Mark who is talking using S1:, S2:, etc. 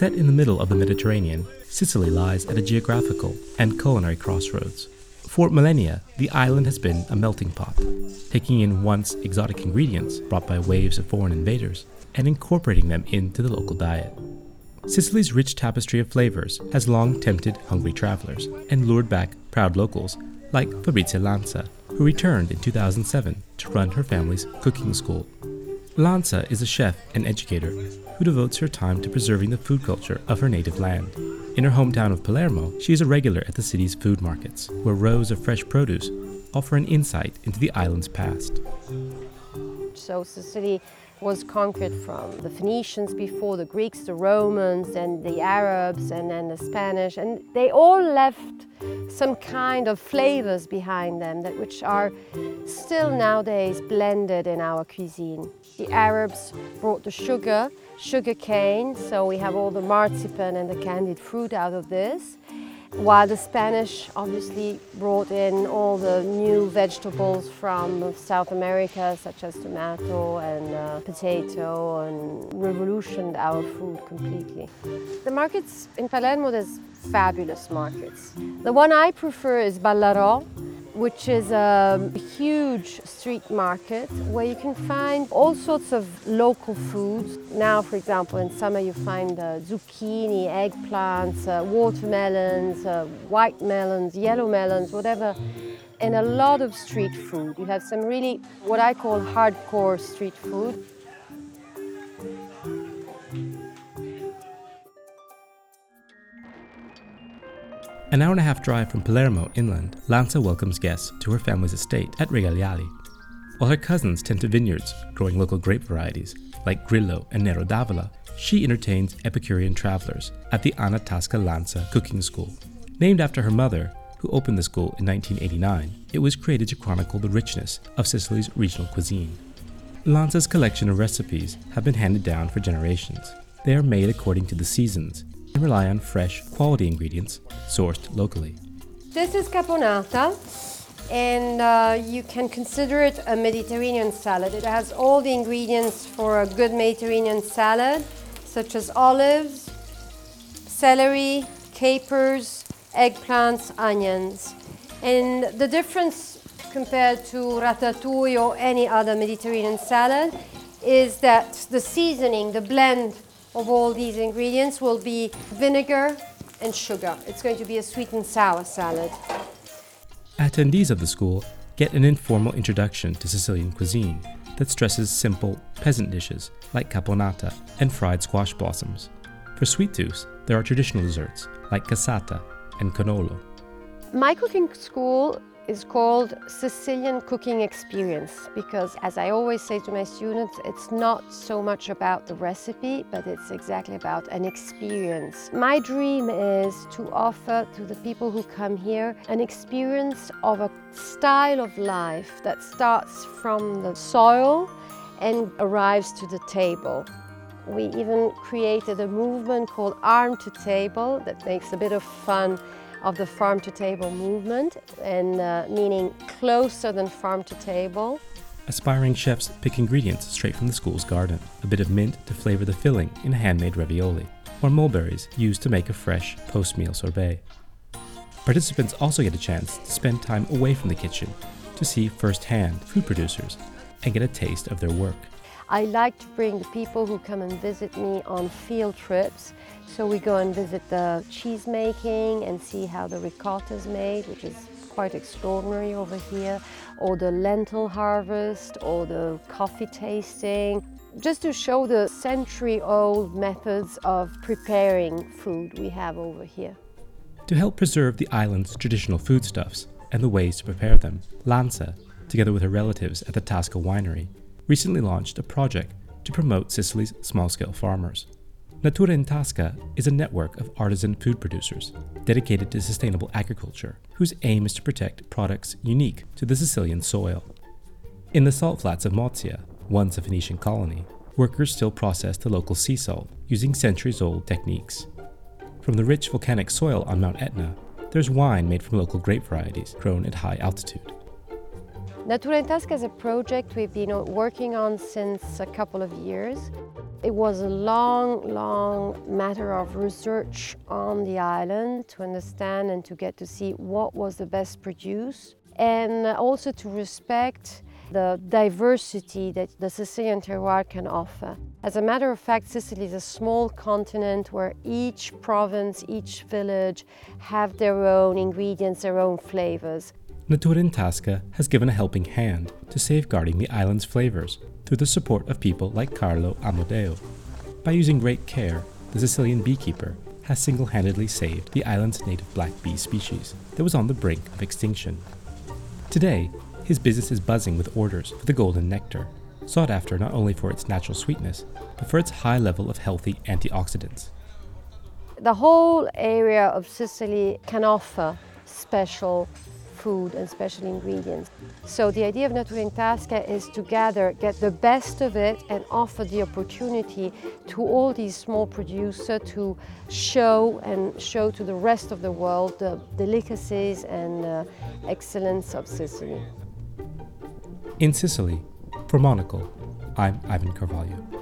S1: Set in the middle of the Mediterranean, Sicily lies at a geographical and culinary crossroads. For millennia, the island has been a melting pot, taking in once exotic ingredients brought by waves of foreign invaders and incorporating them into the local diet. Sicily's rich tapestry of flavors has long tempted hungry travelers and lured back proud locals like Fabrizia Lanza, who returned in 2007 to run her family's cooking school. Lanza is a chef and educator who devotes her time to preserving the food culture of her native land. In her hometown of Palermo, she is a regular at the city's food markets, where rows of fresh produce offer an insight into the island's past.
S2: So Sicily was conquered from the Phoenicians before, the Greeks, the Romans, and the Arabs, and then the Spanish, and they all left some kind of flavors behind them that which are still nowadays blended in our cuisine. The Arabs brought the sugar, sugar cane, so we have all the marzipan and the candied fruit out of this while the Spanish obviously brought in all the new vegetables from South America, such as tomato and uh, potato, and revolutioned our food completely. The markets in Palermo, there's fabulous markets. The one I prefer is Ballarò, which is a huge street market where you can find all sorts of local foods. Now, for example, in summer you find uh, zucchini, eggplants, uh, watermelons, uh, white melons, yellow melons, whatever, and a lot of street food. You have some really what I call hardcore street food.
S1: An hour and a half drive from Palermo inland, Lanza welcomes guests to her family's estate at Regaleali. While her cousins tend to vineyards growing local grape varieties like Grillo and Nero d'Avola, she entertains Epicurean travelers at the Anna Tasca Lanza Cooking School. Named after her mother, who opened the school in 1989, it was created to chronicle the richness of Sicily's regional cuisine. Lanza's collection of recipes have been handed down for generations. They are made according to the seasons and rely on fresh, quality ingredients sourced locally.
S2: This is caponata, and uh, you can consider it a Mediterranean salad. It has all the ingredients for a good Mediterranean salad, such as olives, celery, capers, eggplants, onions. And the difference compared to ratatouille or any other Mediterranean salad is that the seasoning, the blend of all these ingredients will be vinegar and sugar. It's going to be a sweet and sour salad.
S1: Attendees of the school get an informal introduction to Sicilian cuisine that stresses simple peasant dishes like caponata and fried squash blossoms. For sweet tooths, there are traditional desserts like cassata and cannolo.
S2: My cooking school is called Sicilian Cooking Experience because, as I always say to my students, it's not so much about the recipe, but it's exactly about an experience. My dream is to offer to the people who come here an experience of a style of life that starts from the soil and arrives to the table. We even created a movement called Arm to Table that makes a bit of fun of the farm to table movement, and uh, meaning closer than farm to table.
S1: Aspiring chefs pick ingredients straight from the school's garden a bit of mint to flavor the filling in a handmade ravioli, or mulberries used to make a fresh post meal sorbet. Participants also get a chance to spend time away from the kitchen to see firsthand food producers and get a taste of their work.
S2: I like to bring the people who come and visit me on field trips. So we go and visit the cheese making and see how the ricotta is made, which is quite extraordinary over here, or the lentil harvest, or the coffee tasting, just to show the century-old methods of preparing food we have over here.
S1: To help preserve the island's traditional foodstuffs and the ways to prepare them, Lanza, together with her relatives at the Tasca Winery, recently launched a project to promote Sicily's small scale farmers. Natura in Tasca is a network of artisan food producers dedicated to sustainable agriculture, whose aim is to protect products unique to the Sicilian soil. In the salt flats of Mozia, once a Phoenician colony, workers still process the local sea salt using centuries old techniques. From the rich volcanic soil on Mount Etna, there's wine made from local grape varieties grown at high altitude.
S2: Natura in Tasca is a project we've been uh, working on since a couple of years. It was a long, long matter of research on the island to understand and to get to see what was the best produce and also to respect the diversity that the Sicilian terroir can offer. As a matter of fact, Sicily is a small continent where each province, each village have their own ingredients, their own flavors.
S1: Natura in Tasca has given a helping hand to safeguarding the island's flavors through the support of people like Carlo Amodeo. By using great care, the Sicilian beekeeper has single handedly saved the island's native black bee species that was on the brink of extinction. Today, his business is buzzing with orders for the golden nectar, sought after not only for its natural sweetness, but for its high level of healthy antioxidants.
S2: The whole area of Sicily can offer special food and special ingredients. So the idea of Natura in Tasca is to gather, get the best of it and offer the opportunity to all these small producers to show and show to the rest of the world the delicacies and uh, excellence of Sicily.
S1: In Sicily, for Monocle, I'm Ivan Carvalho.